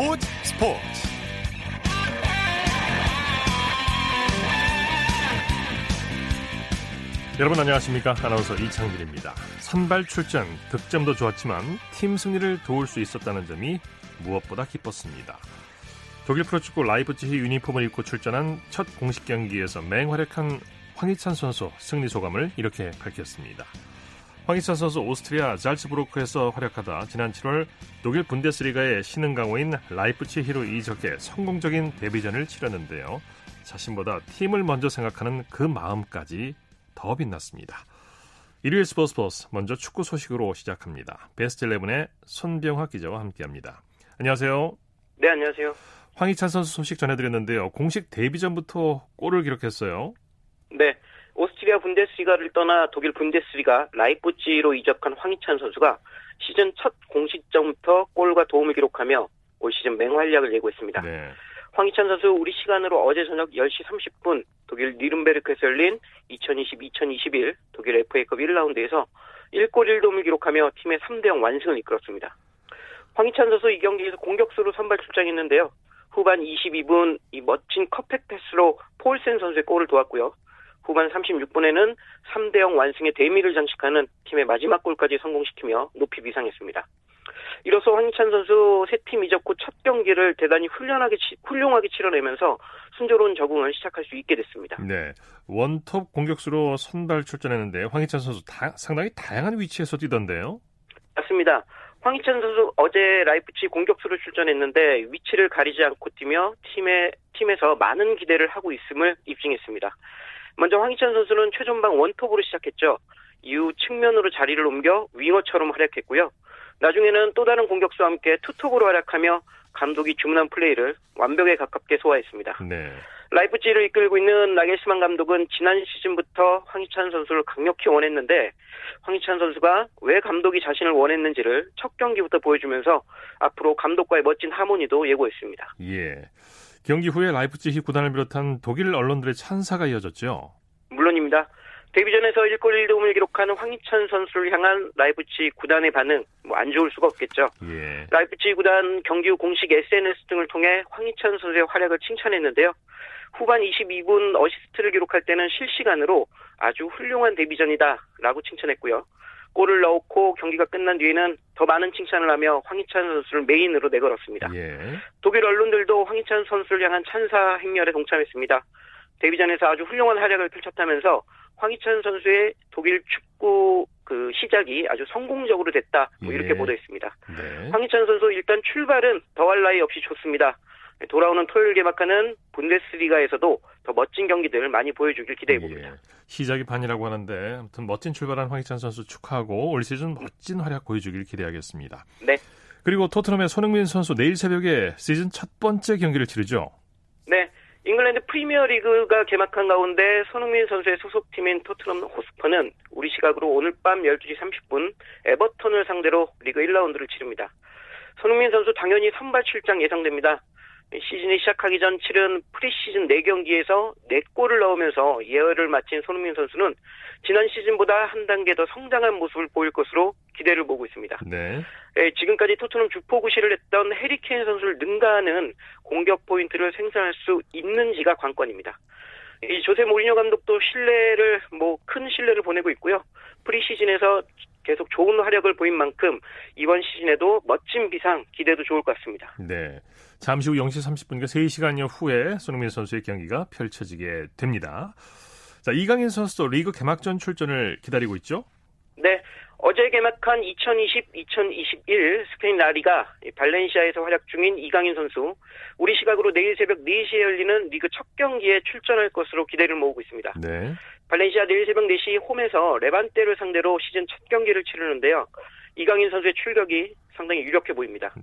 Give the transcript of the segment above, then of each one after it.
스포츠 스포츠. 여러분 안녕하십니까? 아나운서 이창진입니다. 선발 출전 득점도 좋았지만 팀 승리를 도울 수 있었다는 점이 무엇보다 기뻤습니다. 독일 프로축구 라이프치히 유니폼을 입고 출전한 첫 공식 경기에서 맹활약한 황희찬 선수 승리 소감을 이렇게 밝혔습니다 황희찬 선수 오스트리아 잘츠부르크에서 활약하다 지난 7월 독일 분데스리가의 신흥 강호인 라이프치히로 이적해 성공적인 데뷔전을 치렀는데요. 자신보다 팀을 먼저 생각하는 그 마음까지 더 빛났습니다. 일요일 스포츠 스포츠 먼저 축구 소식으로 시작합니다. 베스트 11의 손병하 기자와 함께합니다. 안녕하세요. 네, 안녕하세요. 황희찬 선수 소식 전해드렸는데요. 공식 데뷔전부터 골을 기록했어요. 네, 오스트리아 분데스리가를 떠나 독일 분데스리가 라이프치히로 이적한 황희찬 선수가 시즌 첫 공식전부터 골과 도움을 기록하며 올 시즌 맹활약을 예고했습니다. 네. 황희찬 선수 우리 시간으로 어제 저녁 10시 30분 독일 니른베르크에서 열린 2020-2021 독일 FA컵 1라운드에서 1골 1도움을 기록하며 팀의 3대0 완승을 이끌었습니다. 황희찬 선수 이 경기에서 공격수로 선발 출장했는데요. 후반 22분 이 멋진 컵백 패스로 폴센 선수의 골을 도왔고요. 후반 36분에는 3대0 완승의 대미를 장식하는 팀의 마지막 골까지 성공시키며 높이 비상했습니다. 이로써 황희찬 선수 세팀 이적 후 첫 경기를 대단히 훌륭하게, 훌륭하게 치러내면서 순조로운 적응을 시작할 수 있게 됐습니다. 네. 원톱 공격수로 선발 출전했는데 황희찬 선수 다, 상당히 다양한 위치에서 뛰던데요? 맞습니다. 황희찬 선수 어제 라이프치 공격수로 출전했는데 위치를 가리지 않고 뛰며 팀의, 팀에서 많은 기대를 하고 있음을 입증했습니다. 먼저 황희찬 선수는 최전방 원톱으로 시작했죠. 이후 측면으로 자리를 옮겨 윙어처럼 활약했고요. 나중에는 또 다른 공격수와 함께 투톱으로 활약하며 감독이 주문한 플레이를 완벽에 가깝게 소화했습니다. 네. 라이프치히를 이끌고 있는 나겔스만 감독은 지난 시즌부터 황희찬 선수를 강력히 원했는데 황희찬 선수가 왜 감독이 자신을 원했는지를 첫 경기부터 보여주면서 앞으로 감독과의 멋진 하모니도 예고했습니다. 예. 경기 후에 라이프치히 구단을 비롯한 독일 언론들의 찬사가 이어졌죠. 물론입니다. 데뷔전에서 1골 1도움을 기록하는 황희찬 선수를 향한 라이프치히 구단의 반응 뭐 안 좋을 수가 없겠죠. 예. 라이프치히 구단 경기 후 공식 SNS 등을 통해 황희찬 선수의 활약을 칭찬했는데요. 후반 22분 어시스트를 기록할 때는 실시간으로 아주 훌륭한 데뷔전이다라고 칭찬했고요. 골을 넣고 경기가 끝난 뒤에는 더 많은 칭찬을 하며 황희찬 선수를 메인으로 내걸었습니다. 예. 독일 언론들도 황희찬 선수를 향한 찬사 행렬에 동참했습니다. 데뷔전에서 아주 훌륭한 활약을 펼쳤다면서 황희찬 선수의 독일 축구 그 시작이 아주 성공적으로 됐다. 뭐 이렇게 예. 보도했습니다. 네. 황희찬 선수 일단 출발은 더할 나위 없이 좋습니다. 돌아오는 토요일 개막하는 분데스리가에서도 더 멋진 경기들 많이 보여주길 기대해 봅니다. 예. 시작이 반이라고 하는데 아무튼 멋진 출발한 황희찬 선수 축하하고 올 시즌 멋진 활약 보여주길 기대하겠습니다. 네. 그리고 토트넘의 손흥민 선수 내일 새벽에 시즌 첫 번째 경기를 치르죠. 네. 잉글랜드 프리미어리그가 개막한 가운데 손흥민 선수의 소속팀인 토트넘 홋스퍼는 우리 시각으로 오늘 밤 12시 30분 에버턴을 상대로 리그 1라운드를 치릅니다. 손흥민 선수 당연히 선발 출장 예상됩니다. 시즌이 시작하기 전 치른 프리시즌 4경기에서 4골을 넣으면서 예열을 마친 손흥민 선수는 지난 시즌보다 한 단계 더 성장한 모습을 보일 것으로 기대를 모으고 있습니다. 네. 예, 지금까지 토트넘 주포구시를 했던 해리케인 선수를 능가하는 공격 포인트를 생산할 수 있는지가 관건입니다. 이 조세 모리뉴 감독도 신뢰를 뭐 큰 신뢰를 보내고 있고요. 프리시즌에서 계속 좋은 활약을 보인 만큼 이번 시즌에도 멋진 비상 기대도 좋을 것 같습니다. 네. 잠시 후 0시 30분과 3시간여 후에 손흥민 선수의 경기가 펼쳐지게 됩니다. 자, 이강인 선수도 리그 개막전 출전을 기다리고 있죠? 네. 어제 개막한 2020-2021 스페인 라리가 발렌시아에서 활약 중인 이강인 선수, 우리 시각으로 내일 새벽 4시에 열리는 리그 첫 경기에 출전할 것으로 기대를 모으고 있습니다. 네. 발렌시아 내일 새벽 4시 홈에서 레반테를 상대로 시즌 첫 경기를 치르는데요. 이강인 선수의 출격이 상당히 유력해 보입니다.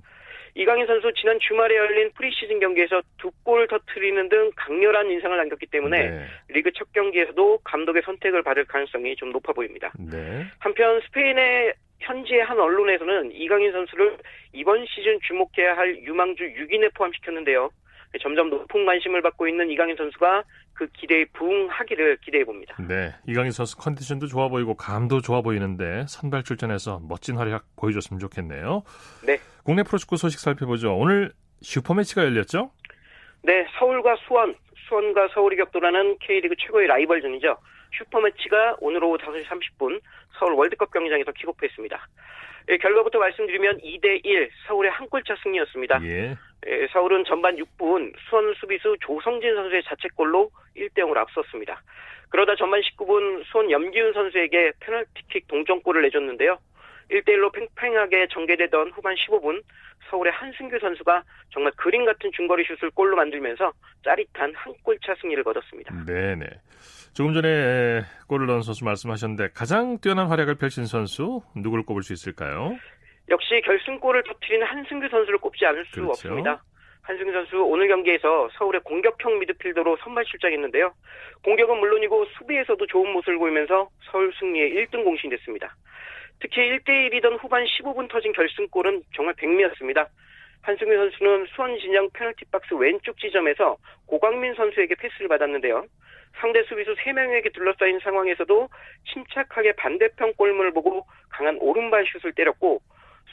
이강인 선수 지난 주말에 열린 프리시즌 경기에서 두 골을 터트리는 등 강렬한 인상을 남겼기 때문에 네. 리그 첫 경기에서도 감독의 선택을 받을 가능성이 좀 높아 보입니다. 네. 한편 스페인의 현지의 한 언론에서는 이강인 선수를 이번 시즌 주목해야 할 유망주 6인에 포함시켰는데요. 점점 높은 관심을 받고 있는 이강인 선수가 그 기대에 부응하기를 기대해 봅니다. 네, 이강인 선수 컨디션도 좋아 보이고 감도 좋아 보이는데 선발 출전해서 멋진 활약 보여줬으면 좋겠네요. 네. 국내 프로축구 소식 살펴보죠. 오늘 슈퍼매치가 열렸죠? 네, 서울과 수원, 수원과 서울이 격돌하는 K리그 최고의 라이벌전이죠. 슈퍼매치가 오늘 오후 5시 30분 서울 월드컵 경기장에서 킥오프했습니다. 예, 결과부터 말씀드리면 2대1 서울의 한 골차 승리였습니다. 예. 예, 서울은 전반 6분 수원 수비수 조성진 선수의 자책골로 1대 0으로 앞섰습니다. 그러다 전반 19분 수원 염기훈 선수에게 페널티킥 동점골을 내줬는데요. 1대1로 팽팽하게 전개되던 후반 15분 서울의 한승규 선수가 정말 그림 같은 중거리 슛을 골로 만들면서 짜릿한 한 골차 승리를 거뒀습니다. 네네. 조금 전에 골을 넣은 선수 말씀하셨는데 가장 뛰어난 활약을 펼친 선수 누구를 꼽을 수 있을까요? 역시 결승골을 터트리는 한승규 선수를 꼽지 않을 수 그렇죠. 없습니다. 한승규 선수 오늘 경기에서 서울의 공격형 미드필더로 선발 출장했는데요. 공격은 물론이고 수비에서도 좋은 모습을 보이면서 서울 승리의 1등 공신이 됐습니다. 특히 1대1이던 후반 15분 터진 결승골은 정말 백미였습니다. 한승규 선수는 수원 진영 페널티 박스 왼쪽 지점에서 고광민 선수에게 패스를 받았는데요. 상대 수비수 3명에게 둘러싸인 상황에서도 침착하게 반대편 골문을 보고 강한 오른발 슛을 때렸고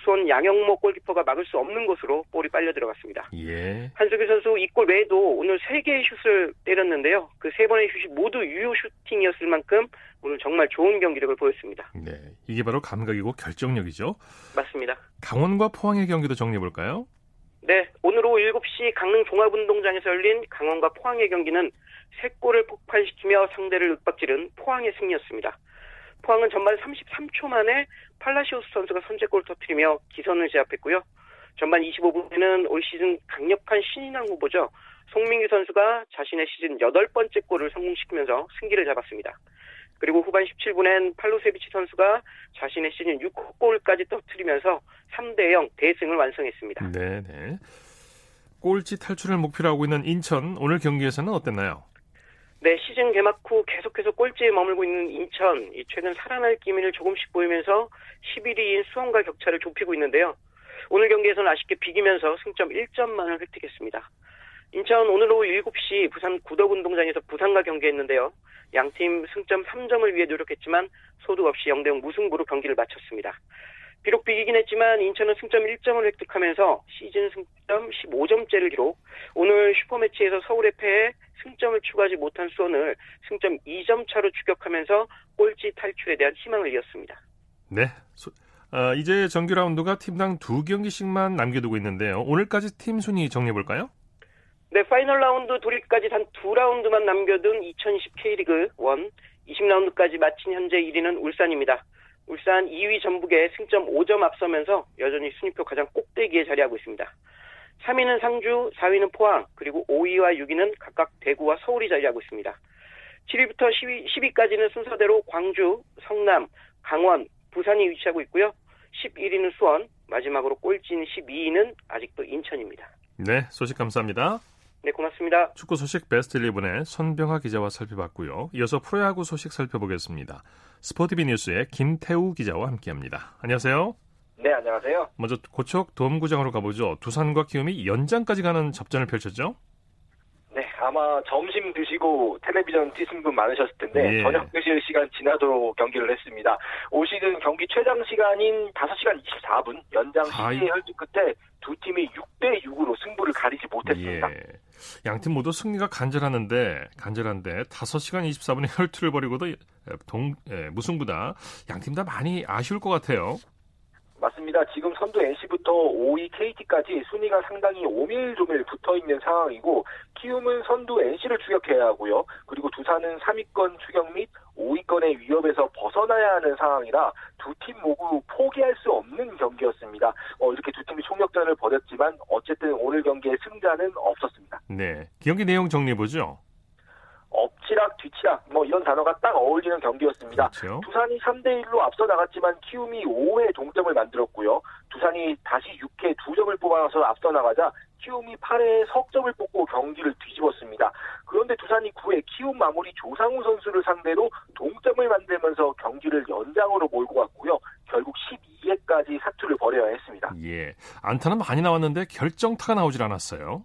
수원 양영모 골키퍼가 막을 수 없는 곳으로 볼이 빨려 들어갔습니다. 예. 한수규 선수 이 골 외에도 오늘 3개의 슛을 때렸는데요. 그 3번의 슛이 모두 유효 슈팅이었을 만큼 오늘 정말 좋은 경기력을 보였습니다. 네, 이게 바로 감각이고 결정력이죠. 맞습니다. 강원과 포항의 경기도 정리해 볼까요? 네, 오늘 오후 7시 강릉 종합운동장에서 열린 강원과 포항의 경기는 3골을 폭발시키며 상대를 윽박지른 포항의 승리였습니다. 포항은 전반 33초 만에 팔라시오스 선수가 선제골을 터뜨리며 기선을 제압했고요. 전반 25분에는 올 시즌 강력한 신인왕 후보죠. 송민규 선수가 자신의 시즌 8번째 골을 성공시키면서 승기를 잡았습니다. 그리고 후반 17분엔 팔로세비치 선수가 자신의 시즌 6골까지 터뜨리면서 3대 0 대승을 완성했습니다. 네, 꼴찌 탈출을 목표로 하고 있는 인천 오늘 경기에서는 어땠나요? 네, 시즌 개막 후 계속해서 꼴찌에 머물고 있는 인천, 최근 살아날 기미를 조금씩 보이면서 11위인 수원과 격차를 좁히고 있는데요. 오늘 경기에서는 아쉽게 비기면서 승점 1점만을 획득했습니다. 인천 오늘 오후 7시 부산 구덕운동장에서 부산과 경기했는데요. 양팀 승점 3점을 위해 노력했지만 소득 없이 0대0 무승부로 경기를 마쳤습니다. 비록 비기긴 했지만 인천은 승점 1점을 획득하면서 시즌 승점 15점째를 기록. 오늘 슈퍼매치에서 서울의 패에 승점을 추가하지 못한 수원을 승점 2점 차로 추격하면서 꼴찌 탈출에 대한 희망을 이었습니다. 네. 소, 어, 이제 정규 라운드가 팀당 두 경기씩만 남겨두고 있는데요. 오늘까지 팀 순위 정리해볼까요? 네, 파이널 라운드 돌입까지 단 두 라운드만 남겨둔 2020 K리그 1 20라운드까지 마친 현재 1위는 울산입니다. 울산 2위 전북에 승점 5점 앞서면서 여전히 순위표 가장 꼭대기에 자리하고 있습니다. 3위는 상주, 4위는 포항, 그리고 5위와 6위는 각각 대구와 서울이 자리하고 있습니다. 7위부터 10위, 10위까지는 순서대로 광주, 성남, 강원, 부산이 위치하고 있고요. 11위는 수원, 마지막으로 꼴찌인 12위는 아직도 인천입니다. 네, 소식 감사합니다. 네, 고맙습니다. 축구 소식 베스트 11의 손병하 기자와 살펴봤고요. 이어서 프로야구 소식 살펴보겠습니다. 스포티비 뉴스의 김태우 기자와 함께합니다. 안녕하세요. 네, 안녕하세요. 먼저 고척 돔구장으로 가보죠. 두산과 키움이 연장까지 가는 접전을 펼쳤죠? 네, 아마 점심 드시고 텔레비전 뛰신 분 많으셨을 텐데 예. 저녁 드실 시간 지나도록 경기를 했습니다. 올 시즌 경기 최장 시간인 5시간 24분 연장 시기의 혈투 끝에 두 팀이 6대 6으로 승부를 가리지 못했습니다. 예. 양팀 모두 승리가 간절하는데 간절한데 5시간 24분의 혈투를 벌이고도 동 예, 무승부다. 양팀 다 많이 아쉬울 것 같아요. 맞습니다. 지금 선두 NC부터 5위 KT까지 순위가 상당히 오밀조밀 붙어 있는 상황이고 키움은 선두 NC를 추격해야 하고요. 그리고 두산은 3위권 추격 및 5위권의 위협에서 벗어나야 하는 상황이라 두 팀 모두 포기할 수 없는 경기였습니다. 어, 이렇게 두 팀이 총력전을 벌였지만 어쨌든 오늘 경기의 승자는 없었습니다. 네, 경기 내용 정리해 보죠. 엎치락 뒤치락 뭐 이런 단어가 딱 어울리는 경기였습니다. 그렇죠. 두산이 3대 1로 앞서 나갔지만 키움이 5회 동점을 만들었고요. 두산이 다시 6회 2점을 뽑아서 앞서 나가자 키움이 8회에 석점을 뽑고 경기를 뒤집었습니다. 그런데 두산이 9회 키움 마무리 조상우 선수를 상대로 동점을 만들면서 경기를 연장으로 몰고 갔고요. 결국 12회까지 사투를 벌여야 했습니다. 예. 안타는 많이 나왔는데 결정타가 나오질 않았어요.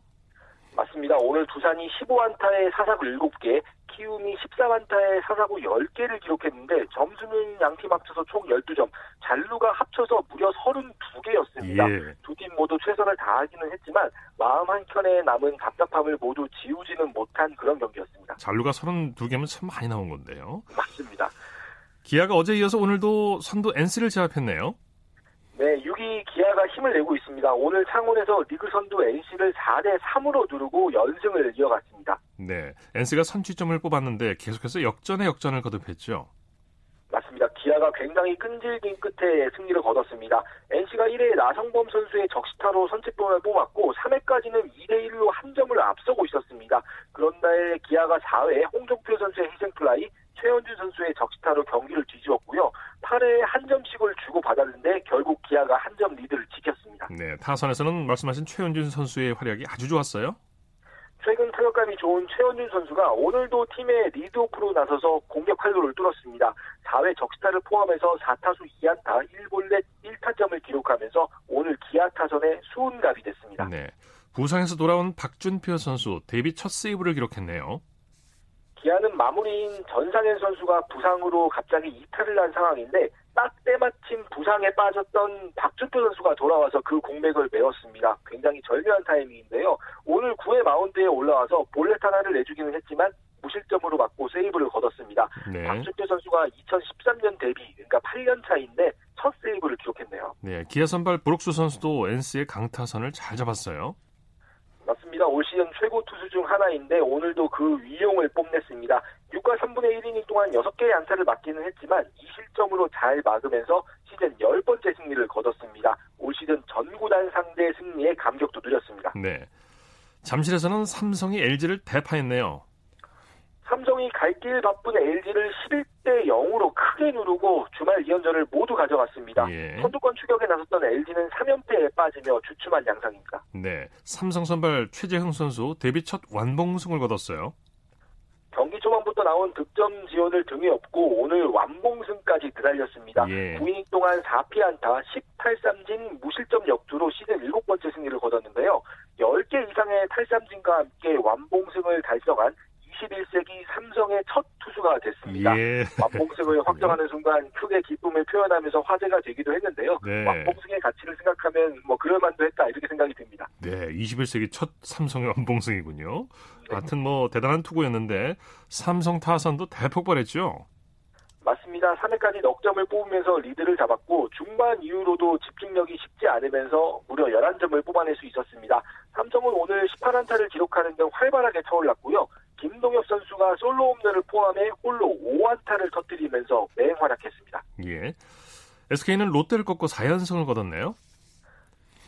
맞습니다. 오늘 두산이 15안타에 사사구 7개, 키움이 14안타에 사사구 10개를 기록했는데 점수는 양팀 합쳐서 총 12점, 잔루가 합쳐서 무려 32개였습니다. 예. 두팀 모두 최선을 다하기는 했지만 마음 한켠에 남은 답답함을 모두 지우지는 못한 그런 경기였습니다. 잔루가 32개면 참 많이 나온 건데요. 맞습니다. 기아가 어제 이어서 오늘도 선두 NC를 제압했네요. 네, 6위 기아가 힘을 내고 있습니다. 오늘 창원에서 리그 선두 NC를 4대 3으로 누르고 연승을 이어갔습니다. 네, NC가 선취점을 뽑았는데 계속해서 역전의 역전을 거듭했죠. 맞습니다. 기아가 굉장히 끈질긴 끝에 승리를 거뒀습니다. NC가 1회 나성범 선수의 적시타로 선취점을 뽑았고 3회까지는 2대 1로 한 점을 앞서고 있었습니다. 그런데 기아가 4회 홍종표 선수의 희생플라이, 최현준 선수의 적시타로 경기를 뒤집었고요. 8회에 한 점씩을 주고 받았는데 결국 기아가 한 점 리드를 지켰습니다. 네, 타선에서는 말씀하신 최현준 선수의 활약이 아주 좋았어요. 최근 타격감이 좋은 최현준 선수가 오늘도 팀의 리드오프로 나서서 공격 활로를 뚫었습니다. 4회 적시타를 포함해서 4타수 2안타 1볼넷 1타점을 기록하면서 오늘 기아 타선의 수운갑이 됐습니다. 네. 부상에서 돌아온 박준표 선수 데뷔 첫 세이브를 기록했네요. 기아는 마무리인 전상현 선수가 부상으로 갑자기 이탈을 한 상황인데 딱 때마침 부상에 빠졌던 박준표 선수가 돌아와서 그 공백을 메웠습니다. 굉장히 절묘한 타이밍인데요. 오늘 9회 마운드에 올라와서 볼넷 하나를 내주기는 했지만 무실점으로 맞고 세이브를 거뒀습니다. 네. 박준표 선수가 2013년 데뷔, 그러니까 8년 차인데 첫 세이브를 기록했네요. 네, 기아 선발 브록스 선수도 NC의 강타선을 잘 잡았어요. 중 하나인데 오늘도 그 위용을 뽐냈습니다. 6과 3분의 1이닝 동안 6개의 안타를 맞기는 했지만 2실점으로 잘 막으면서 시즌 10번째 승리를 거뒀습니다. 올 시즌 전구단 상대 승리에 감격도 누렸습니다. 네. 잠실에서는 삼성이 LG를 대파했네요. 삼성이 갈 길 바쁜 LG를 11대 0으로 크게 누르고 주말 2연전을 모두 가져갔습니다. 예. 선두권 추격에 나섰던 LG는 3연패에 빠지며 주춤한 양상입니다. 네, 삼성 선발 최재흥 선수 데뷔 첫 완봉승을 거뒀어요. 경기 초반부터 나온 득점 지원을 등에 업고 오늘 완봉승까지 드달렸습니다. 예. 9이닝 동안 4피안타 18삼진 무실점 역투로 시즌 7번째 승리를 거뒀는데요. 10개 이상의 탈삼진과 함께 완봉승을 달성한 21세기 삼성의 첫 투수가 됐습니다. 예. 완봉승을 확정하는 순간 크게 기쁨을 표현하면서 화제가 되기도 했는데요. 네. 완봉승의 가치를 생각하면 뭐 그럴만도 했다 이렇게 생각이 듭니다. 네, 21세기 첫 삼성의 완봉승이군요. 네. 하여튼 뭐 대단한 투구였는데 삼성 타선도 대폭발했죠. 맞습니다. 3회까지 넉 점을 뽑으면서 리드를 잡았고 중반 이후로도 집중력이 쉽지 않으면서 무려 11점을 뽑아낼 수 있었습니다. 삼성은 오늘 18안타를 기록하는 등 활발하게 쳐올랐고요. 김동엽 선수가 솔로 홈런을 포함해 홀로 5안타를 터뜨리면서 맹활약했습니다. 예. SK는 롯데를 꺾고 4연승을 거뒀네요.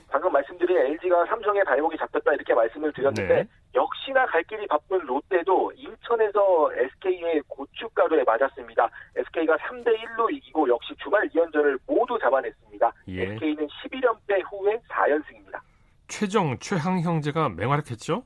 방금 말씀드린 LG가 삼성의 발목이 잡혔다 이렇게 말씀을 드렸는데 네. 역시나 갈 길이 바쁜 롯데도 인천에서 SK의 고춧가루에 맞았습니다. SK가 3대 1로 이기고 역시 주말 2연전을 모두 잡아냈습니다. 예. SK는 11연패 후에 4연승입니다. 최정, 최항 형제가 맹활약했죠?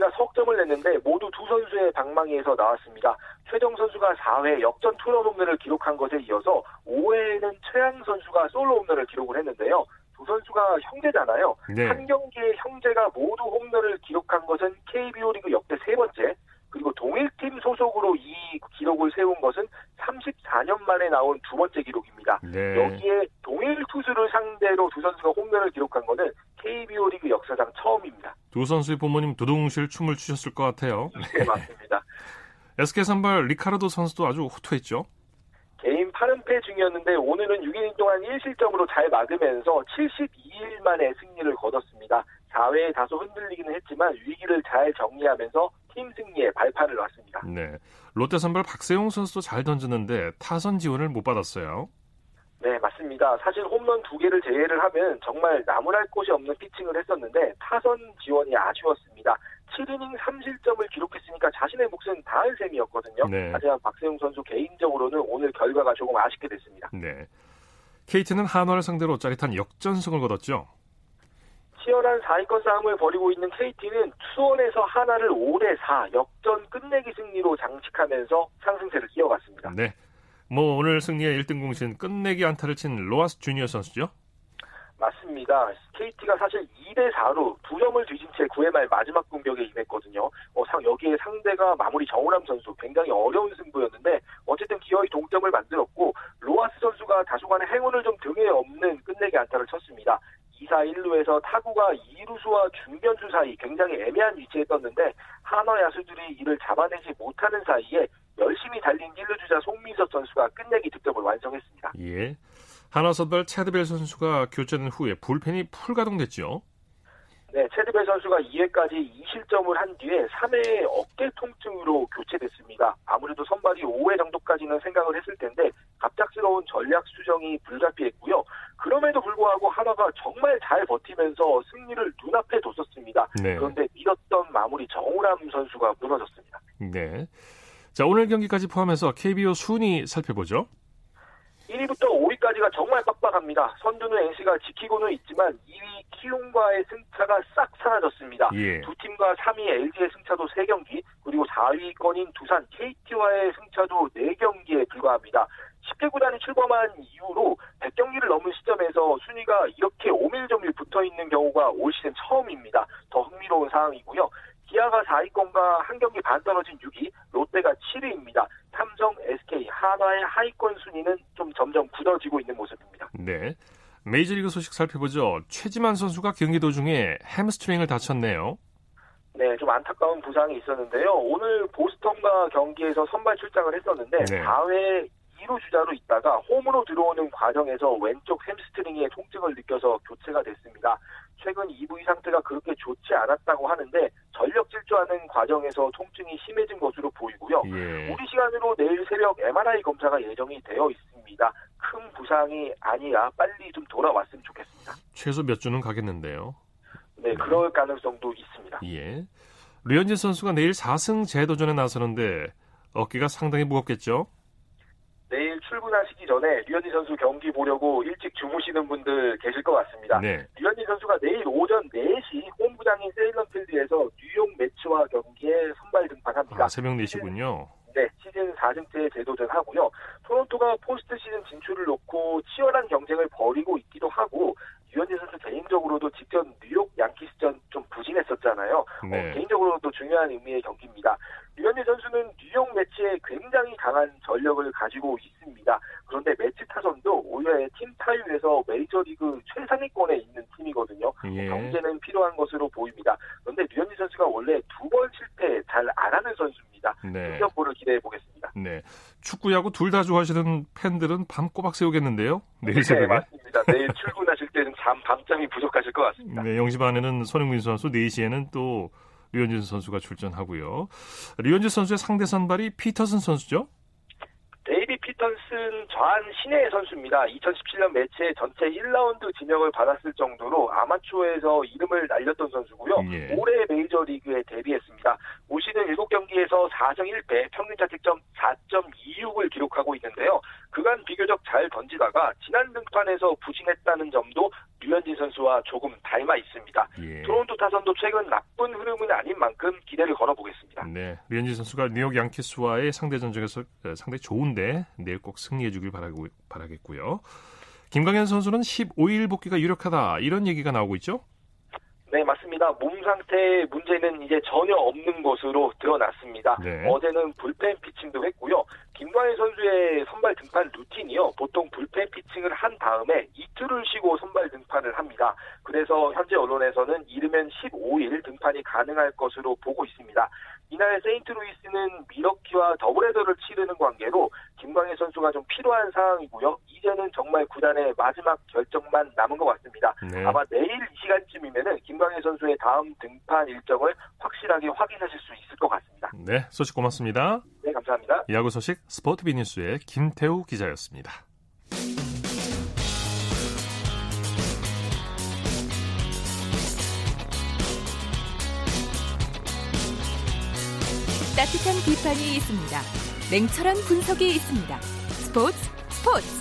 SK가 석점을 냈는데 모두 두 선수의 방망이에서 나왔습니다. 최정 선수가 4회 역전 투런 홈런을 기록한 것에 이어서 5회에는 최양 선수가 솔로 홈런을 기록을 했는데요. 두 선수가 형제잖아요. 네. 한 경기에 형제가 모두 홈런을 기록한 것은 KBO 리그 역대 세 번째, 그리고 동일팀 소속으로 이 기록을 세운 것은 34년 만에 나온 두 번째 기록입니다. 네. 여기에 동일 투수를 상대로 두 선수가 홈런을 기록한 것은 KBO 리그 역사상 처음입니다. 두 선수의 부모님 두둥실 춤을 추셨을 것 같아요. 네, 맞습니다. SK 선발 리카르도 선수도 아주 호투했죠. 개인 8연패 중이었는데 오늘은 6이닝 동안 1실점으로 잘 막으면서 72일 만에 승리를 거뒀습니다. 4회에 다소 흔들리기는 했지만 위기를 잘 정리하면서 팀 승리에 발판을 놨습니다. 네. 롯데 선발 박세용 선수도 잘 던지는데 타선 지원을 못 받았어요. 네, 맞습니다. 사실 홈런 두 개를 제외를 하면 정말 나무랄 곳이 없는 피칭을 했었는데 타선 지원이 아쉬웠습니다. 7이닝 3실점을 기록했으니까 자신의 몫은 다할 셈이었거든요. 네. 하지만 박세웅 선수 개인적으로는 오늘 결과가 조금 아쉽게 됐습니다. 네. KT는 한화를 상대로 짜릿한 역전승을 거뒀죠. 치열한 4위권 싸움을 벌이고 있는 KT는 수원에서 하나를 5대 4 역전 끝내기 승리로 장식하면서 상승세를 이어갔습니다. 네. 뭐 오늘 승리의 1등 공신 끝내기 안타를 친 로아스 주니어 선수죠? 맞습니다. KT가 사실 2대 4로 두 점을 뒤진 채 9회 말 마지막 공격에 임했거든요. 어, 상, 여기에 상대가 마무리 정우람 선수 굉장히 어려운 승부였는데 어쨌든 기어이 동점을 만들었고 로하스 선수가 다소간의 행운을 좀 등에 없는 끝내기 안타를 쳤습니다. 2사 1루에서 타구가 2루수와 중견수 사이 굉장히 애매한 위치에 떴는데 한화 야수들이 이를 잡아내지 못하는 사이에 열심히 달린 1루 주자 송민석 선수가 끝내기 득점을 완성했습니다. 예. 한화 선발 체드벨 선수가 교체된 후에 불펜이 풀 가동됐죠. 네, 체드벨 선수가 2회까지 2실점을 한 뒤에 3회에 어깨 통증으로 교체됐습니다. 아무래도 선발이 5회 정도까지는 생각을 했을 텐데 갑작스러운 전략 수정이 불가피했고요. 그럼에도 불구하고 한화가 정말 잘 버티면서 승리를 눈앞에 뒀었습니다. 네. 그런데 믿었던 마무리 정우람 선수가 무너졌습니다. 네. 자, 오늘 경기까지 포함해서 KBO 순위 살펴보죠. 1위부터 5위까지가 정말 빡빡합니다. 선두는 NC가 지키고는 있지만 2위 키움과의 승차가 싹 사라졌습니다. 예. 두 팀과 3위 LG의 승차도 3경기, 그리고 4위권인 두산 KT와의 승차도 4경기에 불과합니다. 10개 구단이 출범한 이후로 100경기를 넘은 시점에서 순위가 이렇게 오밀조밀 붙어 있는 경우가 올 시즌 처음입니다. 더 흥미로운 상황이고요. 기아가 4위권과 한 경기 반 떨어진 6위, 롯데가 7위입니다. 삼성, SK, 한화의 하위권 순위는 좀 점점 굳어지고 있는 모습입니다. 네. 메이저리그 소식 살펴보죠. 최지만 선수가 경기 도중에 햄스트링을 다쳤네요. 네, 좀 안타까운 부상이 있었는데요. 오늘 보스턴과 경기에서 선발 출장을 했었는데 네. 4회 2루 주자로 있다가 홈으로 들어오는 과정에서 왼쪽 햄스트링에 통증을 느껴서 교체가 됐습니다. 최근 2부의 상태가 그렇게 좋지 않았다고 하는데 전력 질주하는 과정에서 통증이 심해진 것으로 보이고요. 예. 우리 시간으로 내일 새벽 MRI 검사가 예정이 되어 있습니다. 큰 부상이 아니라 빨리 좀 돌아왔으면 좋겠습니다. 최소 몇 주는 가겠는데요. 네, 네. 그럴 가능성도 있습니다. 예. 류현진 선수가 내일 4승 재도전에 나서는데 어깨가 상당히 무겁겠죠? 출근하시기 전에 류현진 선수 경기 보려고 일찍 주무시는 분들 계실 것 같습니다. 네. 류현진 선수가 내일 오전 4시 홈구장인 세일런필드에서 뉴욕 매치와 경기에 선발 등판합니다. 아, 새벽 4시군요. 네, 시즌 4승째 도전하고요. 토론토가 포스트 시즌 진출을 놓고 치열한 경쟁을 벌이고 있기도 하고 류현진 선수 개인적으로도 직전 뉴욕 양키스전 좀 부진했었잖아요. 어, 네. 어, 개인적으로도 중요한 의미의 경기입니다. 류현진 선수는 뉴욕 메츠에 굉장히 강한 전적을 가지고 있습니다. 그런데 메츠 타선도 올해 팀 타율에서 메이저리그 최상위권에 있는 팀이거든요. 예. 경계는 필요한 것으로 보입니다. 그런데 류현진 선수가 원래 두 번 실패 잘 안 하는 선수입니다. 네. 승전보를 기대해 보겠습니다. 네. 축구, 야구 둘 다 좋아하시는 팬들은 밤 꼬박 새우겠는데요. 내일 새벽에. 네, 맞습니다. 내일 출근하실 때는 잠 밤잠이 부족하실 것 같습니다. 네, 0시 반에는 손흥민 선수, 4시에는 또 류현진 선수가 출전하고요. 류현진 선수의 상대 선발이 피터슨 선수죠? 데이비드 피터슨 좌완 신예 선수입니다. 2017년 메츠에 전체 1라운드 지명을 받았을 정도로 아마추어에서 이름을 날렸던 선수고요. 예. 올해 메이저리그에 데뷔했습니다. 올 시즌 7경기에서 4胜 1패, 평균 자책점 4.26을 기록하고 있는데요. 그간 비교적 잘 던지다가 지난 등판에서 부진했다는 점도 류현진 선수와 조금 닮아 있습니다. 예. 토론토 타선도 최근 나쁜 흐름은 아닌 만큼 기대를 걸어보겠습니다. 네, 류현진 선수가 뉴욕 양키스와의 상대 전적에서 어, 상당히 좋은데 내일 꼭 승리해주길 바라고, 바라겠고요. 김광현 선수는 15일 복귀가 유력하다 이런 얘기가 나오고 있죠? 네, 맞습니다. 몸 상태에 문제는 이제 전혀 없는 것으로 드러났습니다. 네. 어제는 불펜 피칭도 했고요. 김광현 선수의 선발 등판 루틴이요. 보통 불펜 피칭을 한 다음에 이틀을 쉬고 선발 등판을 합니다. 그래서 현재 언론에서는 이르면 15일 등판이 가능할 것으로 보고 있습니다. 이날 세인트루이스는 미러키와 더블헤더를 치르는 관계로 김광현 선수가 좀 필요한 상황이고요. 이제는 정말 구단의 마지막 결정만 남은 것 같습니다. 네. 아마 내일 이 시간쯤이면은 김광현 선수의 다음 등판 일정을 확실하게 확인하실 수 있을 것 같습니다. 네, 소식 고맙습니다. 네, 감사합니다. 야구 소식 스포티비 뉴스의 김태우 기자였습니다. 따뜻한 비판이 있습니다. 냉철한 분석이 있습니다. 스포츠 스포츠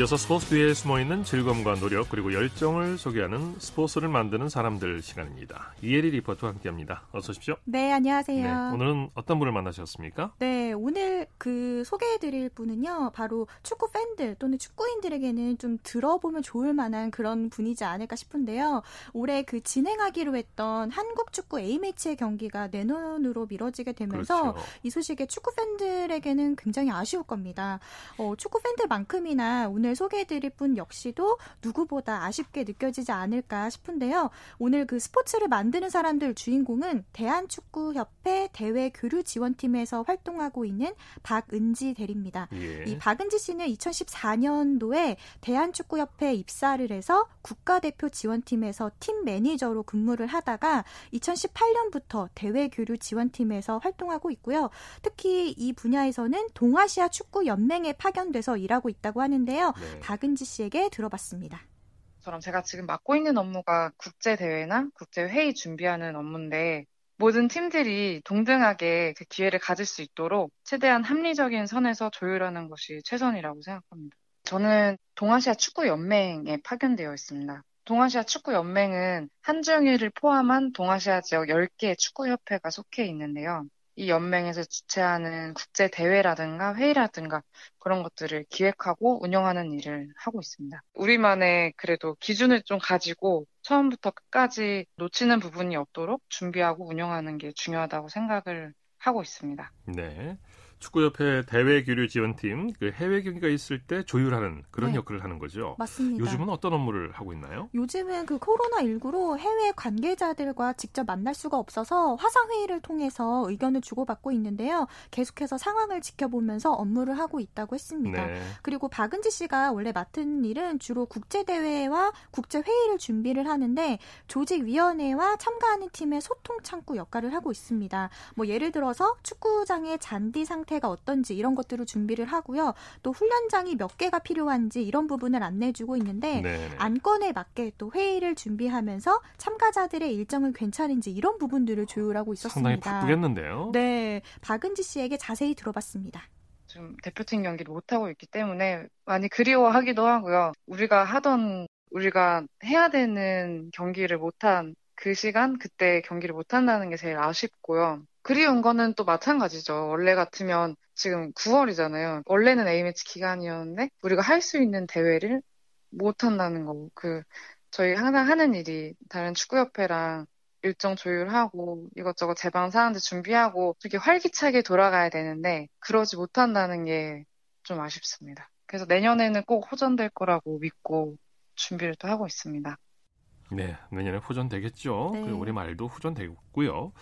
이어서 스포츠 뒤에 숨어있는 즐거움과 노력 그리고 열정을 소개하는 스포츠를 만드는 사람들 시간입니다. 이혜리 리포터와 함께합니다. 어서 오십시오. 네, 안녕하세요. 네, 오늘은 어떤 분을 만나셨습니까? 네, 네, 오늘 그 소개해드릴 분은요, 바로 축구 팬들 또는 축구인들에게는 좀 들어보면 좋을 만한 그런 분이지 않을까 싶은데요. 올해 그 진행하기로 했던 한국 축구 A매치의 경기가 내년으로 미뤄지게 되면서 그렇죠. 이 소식에 축구 팬들에게는 굉장히 아쉬울 겁니다. 어, 축구 팬들만큼이나 오늘 소개해드릴 분 역시도 누구보다 아쉽게 느껴지지 않을까 싶은데요. 오늘 그 스포츠를 만드는 사람들 주인공은 대한축구협회 대외 교류 지원팀에서 활동하고 있는 박은지 대리입니다. 예. 이 박은지 씨는 2014년도에 대한축구협회에 입사를 해서 국가대표 지원팀에서 팀 매니저로 근무를 하다가 2018년부터 대외 교류 지원팀에서 활동하고 있고요. 특히 이 분야에서는 동아시아 축구 연맹에 파견돼서 일하고 있다고 하는데요. 네. 박은지 씨에게 들어봤습니다. 저랑 제가 지금 맡고 있는 업무가 국제 대회나 국제 회의 준비하는 업무인데 모든 팀들이 동등하게 그 기회를 가질 수 있도록 최대한 합리적인 선에서 조율하는 것이 최선이라고 생각합니다. 저는 동아시아 축구 연맹에 파견되어 있습니다. 동아시아 축구 연맹은 한중일을 포함한 동아시아 지역 10개의 축구 협회가 속해 있는데요. 이 연맹에서 주최하는 국제 대회라든가 회의라든가 그런 것들을 기획하고 운영하는 일을 하고 있습니다. 우리만의 그래도 기준을 좀 가지고 처음부터 끝까지 놓치는 부분이 없도록 준비하고 운영하는 게 중요하다고 생각을 하고 있습니다. 네. 축구협회 대외 교류 지원팀 그 해외 경기가 있을 때 조율하는 그런 네. 역할을 하는 거죠. 맞습니다. 요즘은 어떤 업무를 하고 있나요? 요즘은 그 코로나 19로 해외 관계자들과 직접 만날 수가 없어서 화상 회의를 통해서 의견을 주고받고 있는데요. 계속해서 상황을 지켜보면서 업무를 하고 있다고 했습니다. 네. 그리고 박은지 씨가 원래 맡은 일은 주로 국제 대회와 국제 회의를 준비를 하는데 조직 위원회와 참가하는 팀의 소통 창구 역할을 하고 있습니다. 뭐 예를 들어서 축구장의 잔디 상태 상태가 어떤지 이런 것들을 준비를 하고요. 또 훈련장이 몇 개가 필요한지 이런 부분을 안내해주고 있는데 네네. 안건에 맞게 또 회의를 준비하면서 참가자들의 일정은 괜찮은지 이런 부분들을 조율하고 있었습니다. 상당히 바쁘겠는데요. 네, 박은지 씨에게 자세히 들어봤습니다. 좀 대표팀 경기를 못하고 있기 때문에 많이 그리워하기도 하고요. 우리가 하던 우리가 해야 되는 경기를 못한 그 시간 그때 경기를 못한다는 게 제일 아쉽고요. 그리운 거는 또 마찬가지죠. 원래 같으면 지금 9월이잖아요. 원래는 A매치 기간이었는데 우리가 할 수 있는 대회를 못 한다는 거. 그 저희 항상 하는 일이 다른 축구협회랑 일정 조율하고 이것저것 제방 사항들 준비하고 이렇게 활기차게 돌아가야 되는데 그러지 못한다는 게 좀 아쉽습니다. 그래서 내년에는 꼭 호전될 거라고 믿고 준비를 또 하고 있습니다. 네, 내년에 후전되겠죠. 네. 우리 말도 후전되고요.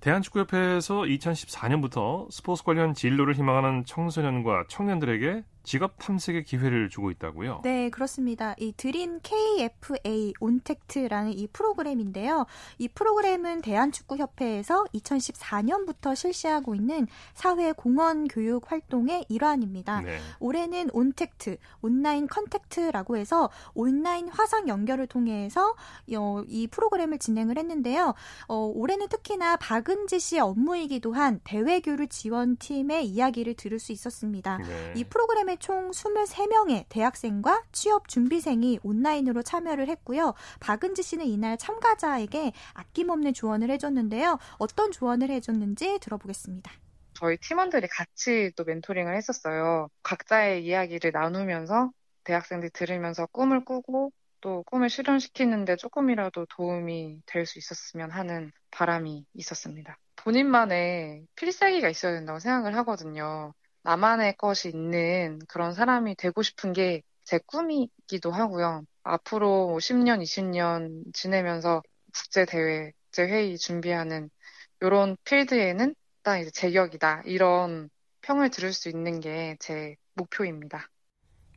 대한축구협회에서 2014년부터 스포츠 관련 진로를 희망하는 청소년과 청년들에게 직업 탐색의 기회를 주고 있다고요? 네, 그렇습니다. 이 드림 KFA 온택트라는 이 프로그램인데요. 이 프로그램은 대한축구협회에서 2014년부터 실시하고 있는 사회 공헌 교육 활동의 일환입니다. 네. 올해는 온택트, 온라인 contact라고 해서 온라인 화상 연결을 통해서 어, 이 프로그램을 진행을 했는데요. 어, 올해는 특히나 박은지 씨의 업무이기도 한 대외교류 지원팀의 이야기를 들을 수 있었습니다. 네. 이 프로그램의 총 23명의 대학생과 취업 준비생이 온라인으로 참여를 했고요. 박은지 씨는 이날 참가자에게 아낌없는 조언을 해줬는데요. 어떤 조언을 해줬는지 들어보겠습니다. 저희 팀원들이 같이 또 멘토링을 했었어요. 각자의 이야기를 나누면서 대학생들이 들으면서 꿈을 꾸고 또 꿈을 실현시키는데 조금이라도 도움이 될 수 있었으면 하는 바람이 있었습니다. 본인만의 필살기가 있어야 된다고 생각을 하거든요. 나만의 것이 있는 그런 사람이 되고 싶은 게 제 꿈이기도 하고요. 앞으로 10년, 뭐 20년 지내면서 국제대회, 국제회의 준비하는 이런 필드에는 딱 이제 제격이다. 이런 평을 들을 수 있는 게 제 목표입니다.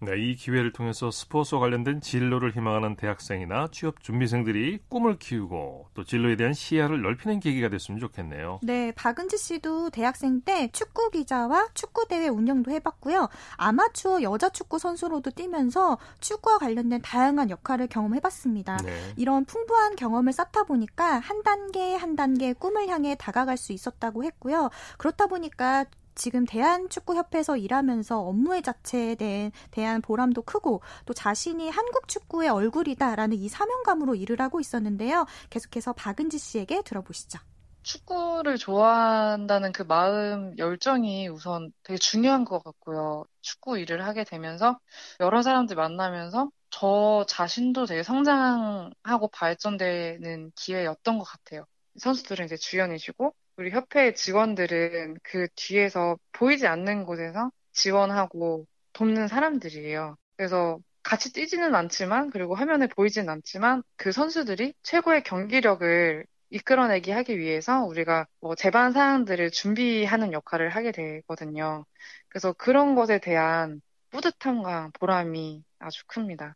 네, 이 기회를 통해서 스포츠와 관련된 진로를 희망하는 대학생이나 취업 준비생들이 꿈을 키우고 또 진로에 대한 시야를 넓히는 계기가 됐으면 좋겠네요. 네, 박은지 씨도 대학생 때 축구 기자와 축구 대회 운영도 해봤고요. 아마추어 여자 축구 선수로도 뛰면서 축구와 관련된 다양한 역할을 경험해봤습니다. 네. 이런 풍부한 경험을 쌓다 보니까 한 단계 한 단계 꿈을 향해 다가갈 수 있었다고 했고요. 그렇다 보니까 지금 대한축구협회에서 일하면서 업무의 자체에 대한 보람도 크고 또 자신이 한국 축구의 얼굴이다라는 이 사명감으로 일을 하고 있었는데요. 계속해서 박은지 씨에게 들어보시죠. 축구를 좋아한다는 그 마음, 열정이 우선 되게 중요한 것 같고요. 축구 일을 하게 되면서 여러 사람들 만나면서 저 자신도 되게 성장하고 발전되는 기회였던 것 같아요. 선수들은 이제 주연이시고 우리 협회 직원들은 그 뒤에서 보이지 않는 곳에서 지원하고 돕는 사람들이에요. 그래서 같이 뛰지는 않지만 그리고 화면에 보이지는 않지만 그 선수들이 최고의 경기력을 이끌어내기 하기 위해서 우리가 뭐 제반 사항들을 준비하는 역할을 하게 되거든요. 그래서 그런 것에 대한 뿌듯함과 보람이 아주 큽니다.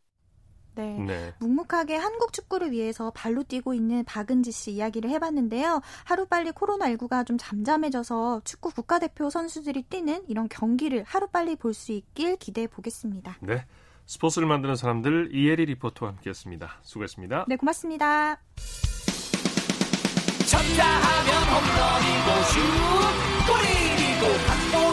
네. 네. 묵묵하게 한국 축구를 위해서 발로 뛰고 있는 박은지 씨 이야기를 해봤는데요. 하루빨리 코로나19가 좀 잠잠해져서 축구 국가대표 선수들이 뛰는 이런 경기를 하루빨리 볼 수 있길 기대해 보겠습니다. 네. 스포츠를 만드는 사람들 이혜리 리포터와 함께했습니다. 수고했습니다. 네, 고맙습니다. 쳤다 하면 홈런이고 슛 골이고 각본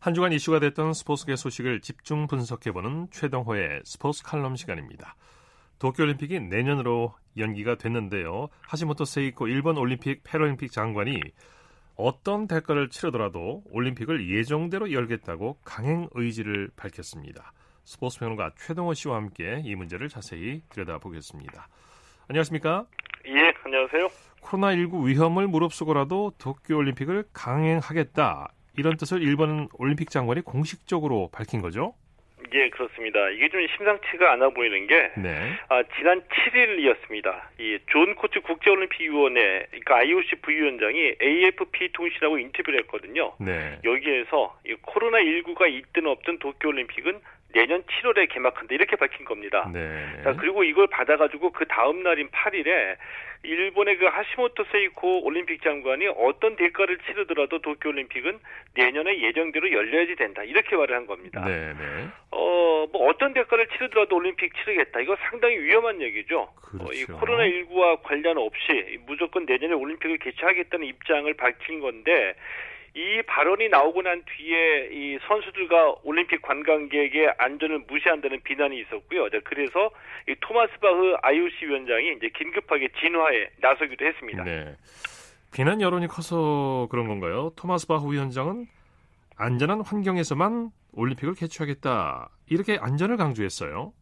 한 주간 이슈가 됐던 스포츠계 소식을 집중 분석해보는 최동호의 스포츠 칼럼 시간입니다. 도쿄올림픽이 내년으로 연기가 됐는데요. 하시모토 세이코 일본 올림픽 패럴림픽 장관이 어떤 대가를 치르더라도 올림픽을 예정대로 열겠다고 강행 의지를 밝혔습니다. 스포츠 평론가 최동호 씨와 함께 이 문제를 자세히 들여다보겠습니다. 안녕하십니까? 예, 안녕하세요. 코로나19 위험을 무릅쓰고라도 도쿄올림픽을 강행하겠다. 이런 뜻을 일본 올림픽 장관이 공식적으로 밝힌 거죠? 예, 그렇습니다. 이게 좀 심상치가 않아 보이는 게 네. 아, 지난 7일이었습니다. 이 존 코츠 국제올림픽위원회 그러니까 IOC 부위원장이 AFP 통신하고 인터뷰를 했거든요. 네. 여기에서 이 코로나 19가 있든 없든 도쿄올림픽은 내년 7월에 개막한다 이렇게 밝힌 겁니다. 네. 자, 그리고 이걸 받아가지고 그 다음 날인 8일에 일본의 그 하시모토 세이코 올림픽 장관이 어떤 대가를 치르더라도 도쿄올림픽은 내년에 예정대로 열려야지 된다 이렇게 말을 한 겁니다. 네, 네. 어, 뭐 어떤 대가를 치르더라도 올림픽 치르겠다 이거 상당히 위험한 얘기죠. 그렇죠. 어, 이 그렇죠. 코로나 19와 관련 없이 무조건 내년에 올림픽을 개최하겠다는 입장을 밝힌 건데 이 발언이 나오고 난 뒤에 이 선수들과 올림픽 관광객의 안전을 무시한다는 비난이 있었고요. 그래서 이 토마스 바흐 IOC 위원장이 이제 긴급하게 진화에 나서기도 했습니다. 네. 비난 여론이 커서 그런 건가요? 토마스 바흐 위원장은 안전한 환경에서만 올림픽을 개최하겠다. 이렇게 안전을 강조했어요.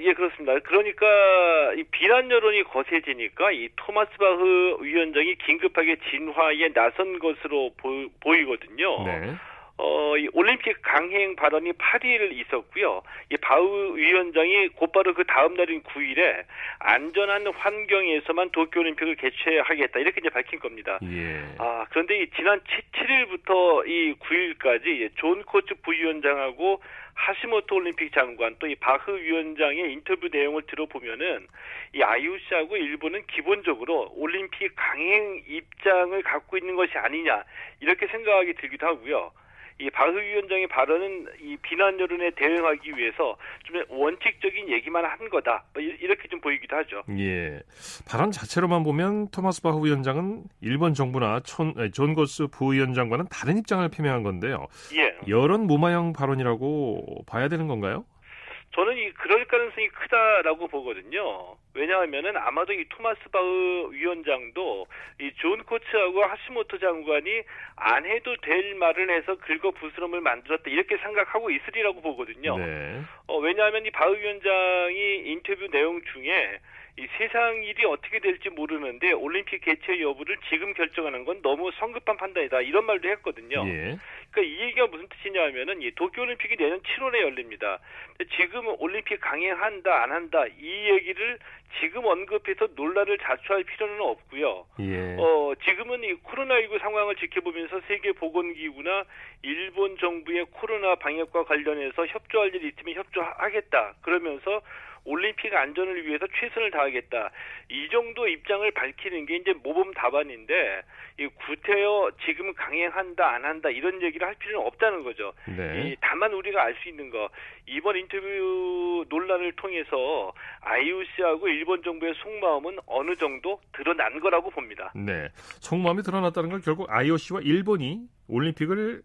예, 그렇습니다. 그러니까 이 비난 여론이 거세지니까 이 토마스 바흐 위원장이 긴급하게 진화에 나선 것으로 보, 이거든요 네. 어, 이 올림픽 강행 발언이 8일 있었고요. 이 바흐 위원장이 곧바로 그 다음 날인 9일에 안전한 환경에서만 도쿄올림픽을 개최하겠다 이렇게 이제 밝힌 겁니다. 예. 아 그런데 이 지난 7일부터 이 9일까지 존 코츠 부위원장하고 하시모토 올림픽 장관 또 이 바흐 위원장의 인터뷰 내용을 들어보면은 이 IOC하고 일본은 기본적으로 올림픽 강행 입장을 갖고 있는 것이 아니냐 이렇게 생각하기 들기도 하고요. 이 바흐 위원장의 발언은 이 비난 여론에 대응하기 위해서 좀 원칙적인 얘기만 한 거다. 뭐 이렇게 좀 보이기도 하죠. 예. 발언 자체로만 보면 토마스 바흐 위원장은 일본 정부나 존, 존 코츠 부위원장과는 다른 입장을 표명한 건데요. 예. 여론 무마형 발언이라고 봐야 되는 건가요? 저는 이 그럴 가능성이 크다라고 보거든요. 왜냐하면은 아마도 이 토마스 바흐 위원장도 이 존 코츠하고 하시모토 장관이 안 해도 될 말을 해서 긁어 부스럼을 만들었다 이렇게 생각하고 있으리라고 보거든요. 네. 어, 왜냐하면 이 바흐 위원장이 인터뷰 내용 중에 이 세상 일이 어떻게 될지 모르는데 올림픽 개최 여부를 지금 결정하는 건 너무 성급한 판단이다 이런 말도 했거든요. 예. 그러니까 이 얘기가 무슨 뜻이냐 하면은 이 도쿄올림픽이 내년 7월에 열립니다. 지금 올림픽 강행한다 안 한다 이 얘기를 지금 언급해서 논란을 자초할 필요는 없고요. 예. 어 지금은 이 코로나19 상황을 지켜보면서 세계 보건기구나 일본 정부의 코로나 방역과 관련해서 협조할 일이 있으면 협조하겠다. 그러면서 올림픽 안전을 위해서 최선을 다하겠다. 이 정도 입장을 밝히는 게 이제 모범 답안인데 이 구태여 지금 강행한다 안 한다 이런 얘기를 할 필요는 없다는 거죠. 네. 이, 다만 우리가 알 수 있는 거 이번 인터뷰 논란을 통해서 IOC하고 일본 정부의 속마음은 어느 정도 드러난 거라고 봅니다. 네, 속마음이 드러났다는 건 결국 IOC와 일본이 올림픽을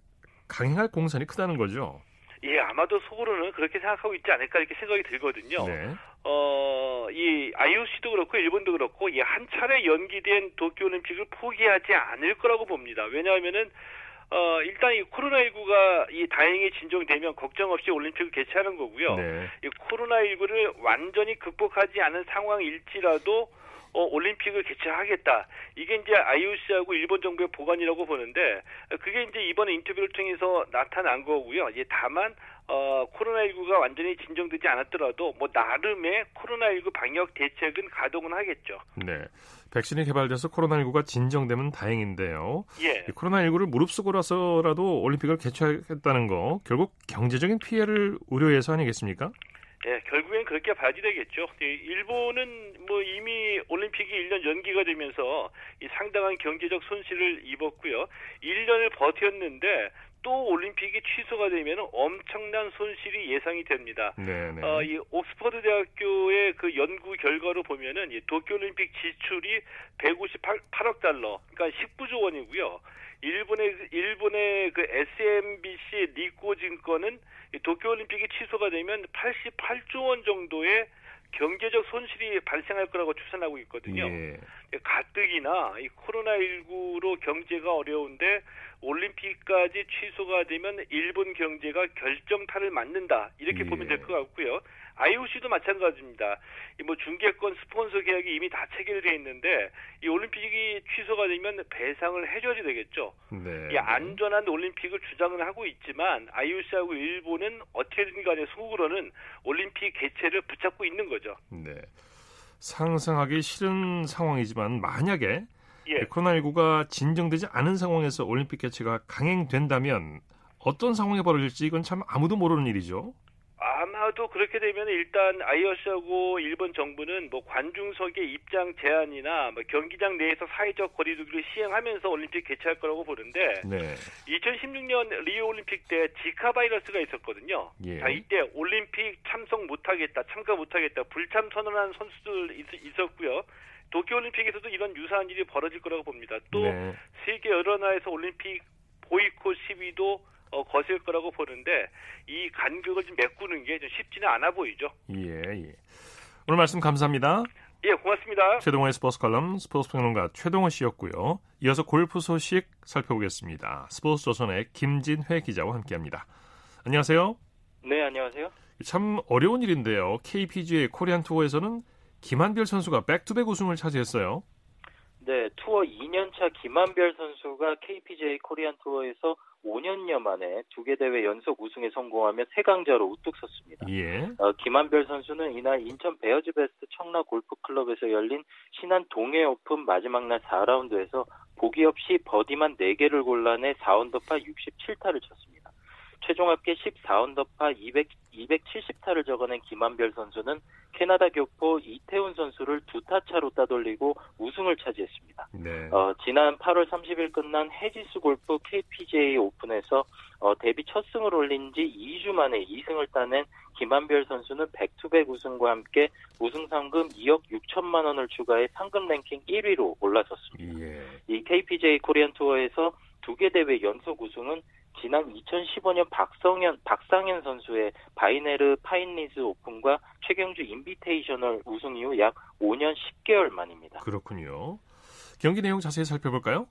강행할 공산이 크다는 거죠. 예, 아마도 속으로는 그렇게 생각하고 있지 않을까 이렇게 생각이 들거든요. 네. 어, 이 IOC도 그렇고 일본도 그렇고 이 한 차례 연기된 도쿄올림픽을 포기하지 않을 거라고 봅니다. 왜냐하면은 어, 일단 이 코로나19가 이 다행히 진정되면 걱정 없이 올림픽을 개최하는 거고요. 네. 이 코로나19를 완전히 극복하지 않은 상황일지라도 어, 올림픽을 개최하겠다. 이게 이제 IOC하고 일본 정부의 보관이라고 보는데 그게 이제 이번에 인터뷰를 통해서 나타난 거고요. 이제 다만 어, 코로나19가 완전히 진정되지 않았더라도 뭐 나름의 코로나19 방역 대책은 가동은 하겠죠. 네. 백신이 개발돼서 코로나19가 진정되면 다행인데요. 예. 코로나19를 무릅쓰고라서라도 올림픽을 개최하겠다는 거 결국 경제적인 피해를 우려해서 아니겠습니까? 예, 결국엔 그렇게 봐야 되겠죠. 일본은 뭐 이미 올림픽이 1년 연기가 되면서 이 상당한 경제적 손실을 입었고요. 1년을 버텼는데 또 올림픽이 취소가 되면 엄청난 손실이 예상이 됩니다. 네네. 네. 어, 이 옥스퍼드 대학교의 그 연구 결과로 보면은 이 도쿄올림픽 지출이 158억 달러, 그러니까 19조 원이고요. 일본의 일본의 그 SMBC 니코 증권은 도쿄올림픽이 취소가 되면 88조 원 정도의 경제적 손실이 발생할 거라고 추산하고 있거든요. 예. 가뜩이나 이 코로나19로 경제가 어려운데 올림픽까지 취소가 되면 일본 경제가 결정타를 맞는다 이렇게 예. 보면 될 것 같고요. IOC도 마찬가지입니다. 뭐 중계권 스폰서 계약이 이미 다 체결되어 있는데 이 올림픽이 취소가 되면 배상을 해줘야 되겠죠. 네. 이 안전한 올림픽을 주장을 하고 있지만 IOC하고 일본은 어떻게든 간에 속으로는 올림픽 개최를 붙잡고 있는 거죠. 네. 상상하기 싫은 상황이지만 만약에 예. 코로나19가 진정되지 않은 상황에서 올림픽 개최가 강행된다면 어떤 상황이 벌어질지 이건 참 아무도 모르는 일이죠. 아마도 그렇게 되면 일단 IOC하고 일본 정부는 뭐 관중석의 입장 제한이나 뭐 경기장 내에서 사회적 거리두기를 시행하면서 올림픽 개최할 거라고 보는데 네. 2016년 리오 올림픽 때 지카 바이러스가 있었거든요. 예. 자 이때 올림픽 참석 못하겠다, 참가 못하겠다 불참 선언한 선수들 있, 었고요 도쿄올림픽에서도 이런 유사한 일이 벌어질 거라고 봅니다. 또 네. 세계 여러 나라에서 올림픽 보이콧 시위도 어, 거실 거라고 보는데 이 간격을 좀 메꾸는 게 좀 쉽지는 않아 보이죠. 예, 예. 오늘 말씀 감사합니다. 예, 고맙습니다. 최동호의 스포츠 칼럼 스포츠 평론가 최동호 씨였고요. 이어서 골프 소식 살펴보겠습니다. 스포츠 조선의 김진회 기자와 함께합니다. 안녕하세요. 네, 안녕하세요. 참 어려운 일인데요. KPGA 코리안 투어에서는 김한별 선수가 back-to-back 우승을 차지했어요. 네, 투어 2년차 김한별 선수가 KPGA 코리안 투어에서 5년여 만에 두 개 대회 연속 우승에 성공하며 새 강자로 우뚝 섰습니다. 예. 어, 김한별 선수는 이날 인천 베어즈 베스트 청라 골프클럽에서 열린 신한 동해 오픈 마지막 날 4라운드에서 보기 없이 버디만 4개를 골라내 4언더파 67타를 쳤습니다. 최종 합계 14언더파 200, 270타를 적어낸 김한별 선수는 캐나다 교포 이태훈 선수를 두 타 차로 따돌리고 우승을 차지했습니다. 네. 어, 지난 8월 30일 끝난 헤지스 골프 KPGA 오픈에서 어, 데뷔 첫 승을 올린 지 2주 만에 2승을 따낸 김한별 선수는 back-to-back 우승과 함께 우승 상금 2억 6천만 원을 추가해 상금 랭킹 1위로 올라섰습니다. 예. 이 KPGA 코리안 투어에서 두 개 대회 연속 우승은 지난 2015년 박성현, 박상현 선수의 바이네르 파인리즈 오픈과 최경주 인비테이셔널 우승 이후 약 5년 10개월 만입니다. 그렇군요. 경기 내용 자세히 살펴볼까요?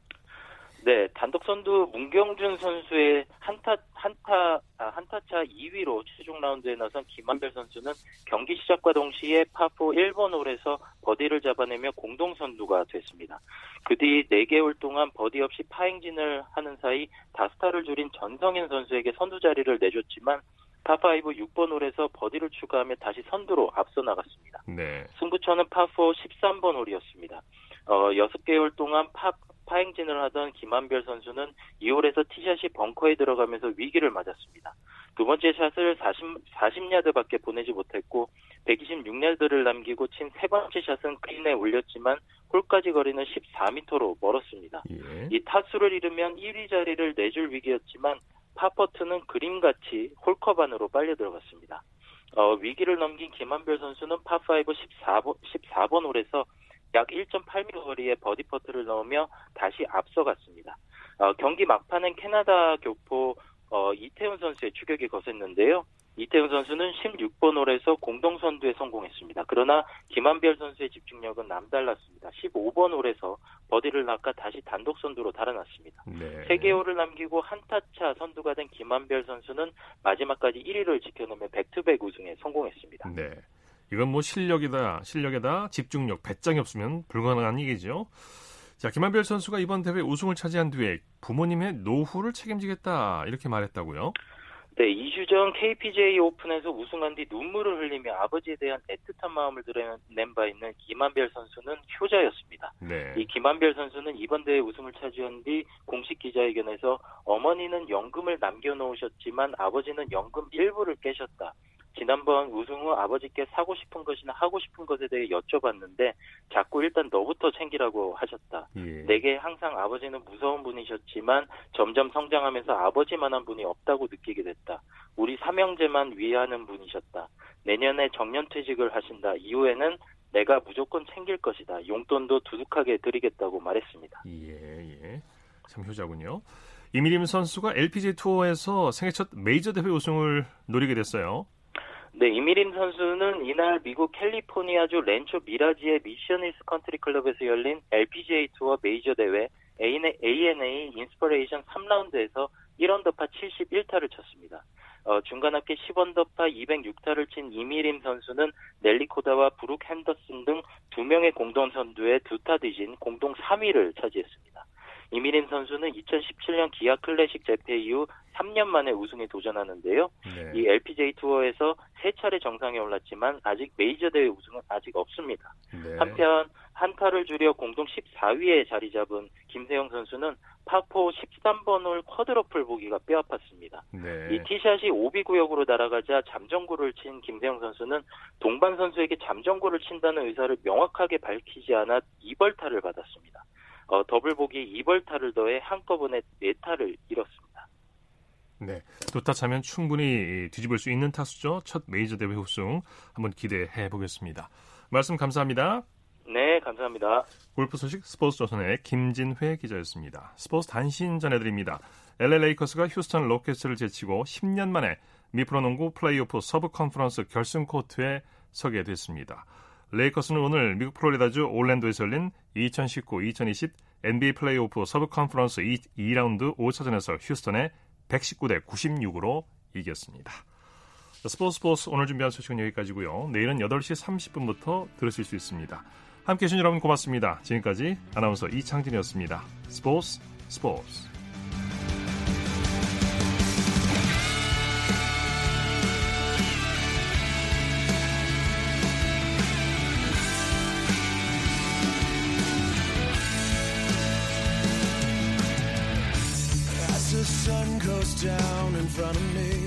네, 단독 선두 문경준 선수의 한타 한타 아, 한타차 2위로 최종 라운드에 나선 김한별 선수는 경기 시작과 동시에 파4 1번 홀에서 버디를 잡아내며 공동 선두가 됐습니다. 그 뒤 4개 홀 동안 버디 없이 파행진을 하는 사이 다섯 타를 줄인 전성현 선수에게 선두 자리를 내줬지만 파5 6번 홀에서 버디를 추가하며 다시 선두로 앞서 나갔습니다. 네. 승부처는 파4 13번 홀이었습니다. 어, 6개 홀 동안 파돌 파 행진을 하던 김한별 선수는 이 홀에서 티샷이 벙커에 들어가면서 위기를 맞았습니다. 두 번째 샷을 40, 40야드밖에 보내지 못했고 126야드를 남기고 친 세 번째 샷은 그린에 올렸지만 홀까지 거리는 14m로 멀었습니다. 예. 이 타수를 잃으면 1위 자리를 내줄 위기였지만 파퍼트는 그림같이 홀컵 안으로 빨려 들어갔습니다. 어, 위기를 넘긴 김한별 선수는 파5 14번, 14번 홀에서 약 1.8m 거리의 버디 퍼트를 넣으며 다시 앞서갔습니다. 어, 경기 막판엔 캐나다 교포 어, 이태훈 선수의 추격이 거셌는데요. 이태훈 선수는 16번 홀에서 공동 선두에 성공했습니다. 그러나 김한별 선수의 집중력은 남달랐습니다. 15번 홀에서 버디를 낚아 다시 단독 선두로 달아났습니다. 네. 3개 홀을 남기고 한타차 선두가 된 김한별 선수는 마지막까지 1위를 지켜내며 back-to-back 우승에 성공했습니다. 네. 이건 뭐 실력이다, 실력에다 집중력, 배짱이 없으면 불가능한 얘기죠. 자, 김한별 선수가 이번 대회 우승을 차지한 뒤에 부모님의 노후를 책임지겠다 이렇게 말했다고요? 네, 2주 전 KPGA 오픈에서 우승한 뒤 눈물을 흘리며 아버지에 대한 애틋한 마음을 드러낸 바 있는 김한별 선수는 효자였습니다. 네. 이 김한별 선수는 이번 대회 우승을 차지한 뒤 공식 기자회견에서 어머니는 연금을 남겨놓으셨지만 아버지는 연금 일부를 깨셨다. 지난번 우승 후 아버지께 사고 싶은 것이나 하고 싶은 것에 대해 여쭤봤는데 자꾸 일단 너부터 챙기라고 하셨다. 예. 내게 항상 아버지는 무서운 분이셨지만 점점 성장하면서 아버지만한 분이 없다고 느끼게 됐다. 우리 삼형제만 위하는 분이셨다. 내년에 정년퇴직을 하신다. 이후에는 내가 무조건 챙길 것이다. 용돈도 두둑하게 드리겠다고 말했습니다. 예, 예. 참 효자군요. 이미림 선수가 LPGA 투어에서 생애 첫 메이저 대회 우승을 노리게 됐어요. 네, 이미림 선수는 이날 미국 캘리포니아주 랜초 미라지의 미션 힐스 컨트리 클럽에서 열린 LPGA 투어 메이저 대회 ANA 인스퍼레이션 3라운드에서 1언더파 71타를 쳤습니다. 어, 중간 합계 10언더파 206타를 친 이미림 선수는 넬리 코다와 브룩 헨더슨 등 두 명의 공동 선두에 두 타 뒤진 공동 3위를 차지했습니다. 이미림 선수는 2017년 기아 클래식 재패 이후 3년 만에 우승에 도전하는데요. 네. 이 LPGA 투어에서 세 차례 정상에 올랐지만 아직 메이저 대회 우승은 아직 없습니다. 네. 한편 한 타를 줄여 공동 14위에 자리 잡은 김세영 선수는 파포 13번 홀 쿼드러플 보기가 뼈아팠습니다. 네. 이 티샷이 오비 구역으로 날아가자 잠정구를 친 김세영 선수는 동반 선수에게 잠정구를 친다는 의사를 명확하게 밝히지 않아 2벌타를 받았습니다. 어, 더블 보기 2벌타를 더해 한꺼번에 4타를 잃었습니다. 네, 두 타 차면 충분히 뒤집을 수 있는 타수죠. 첫 메이저 대회 우승 한번 기대해 보겠습니다. 말씀 감사합니다. 네, 감사합니다. 골프 소식 스포츠 조선의 김진회 기자였습니다. 스포츠 단신 전해드립니다. LA 레이커스가 휴스턴 로켓츠를 제치고 10년 만에 미프로농구 플레이오프 서부 컨퍼런스 결승 코트에 서게 됐습니다. 레이커스는 오늘 미국 플로리다주 올랜도에서 열린 2019-2020 NBA 플레이오프 서부 컨퍼런스 2, 라운드 5차전에서 휴스턴에 119대 96으로 이겼습니다. 스포츠 스포츠 오늘 준비한 소식은 여기까지고요. 내일은 8시 30분부터 들으실 수 있습니다. 함께해 주신 여러분 고맙습니다. 지금까지 아나운서 이창진이었습니다. 스포츠 스포츠 down in front of me